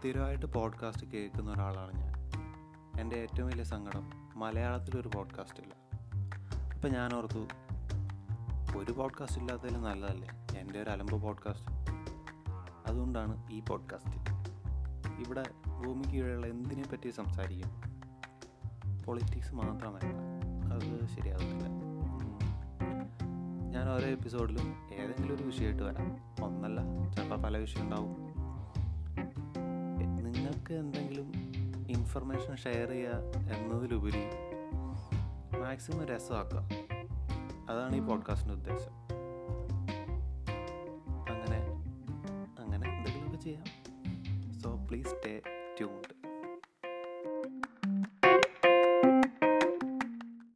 സ്ഥിരമായിട്ട് പോഡ്കാസ്റ്റ് കേൾക്കുന്ന ഒരാളാണ് ഞാൻ. എന്റെ ഏറ്റവും വലിയ സങ്കടം മലയാളത്തിലൊരു പോഡ്കാസ്റ്റ് ഇല്ല. അപ്പം ഞാൻ ഓർത്തു ഒരു പോഡ്കാസ്റ്റ് ഇല്ലാത്തതിൽ നല്ലതല്ലേ? എന്റെ ഒരു അലമ്പ് പോഡ്കാസ്റ്റ് അതുകൊണ്ടാണ് ഈ പോഡ്കാസ്റ്റ് ഇവിടെ ഭൂമിക്ക് കീഴെയുള്ള എന്തിനെ പറ്റി സംസാരിക്കും? പൊളിറ്റിക്സ് മാത്രമല്ല. അത് ശരിയാകത്തില്ല. ഞാൻ ഓരോ എപ്പിസോഡിലും ഏതെങ്കിലും ഒരു വിഷയമായിട്ട് വരാം. ഒന്നല്ല ചിലപ്പോൾ പല വിഷയം ഉണ്ടാവും. നമുക്ക് എന്തെങ്കിലും ഇൻഫർമേഷൻ ഷെയർ ചെയ്യുക എന്നതിലുപരി മാക്സിമം രസമാക്കുക അതാണ് ഈ പോഡ്കാസ്റ്റിന്റെ ഉദ്ദേശം. അങ്ങനെ അങ്ങനെ എന്തെങ്കിലുമൊക്കെ ചെയ്യാം. So please stay tuned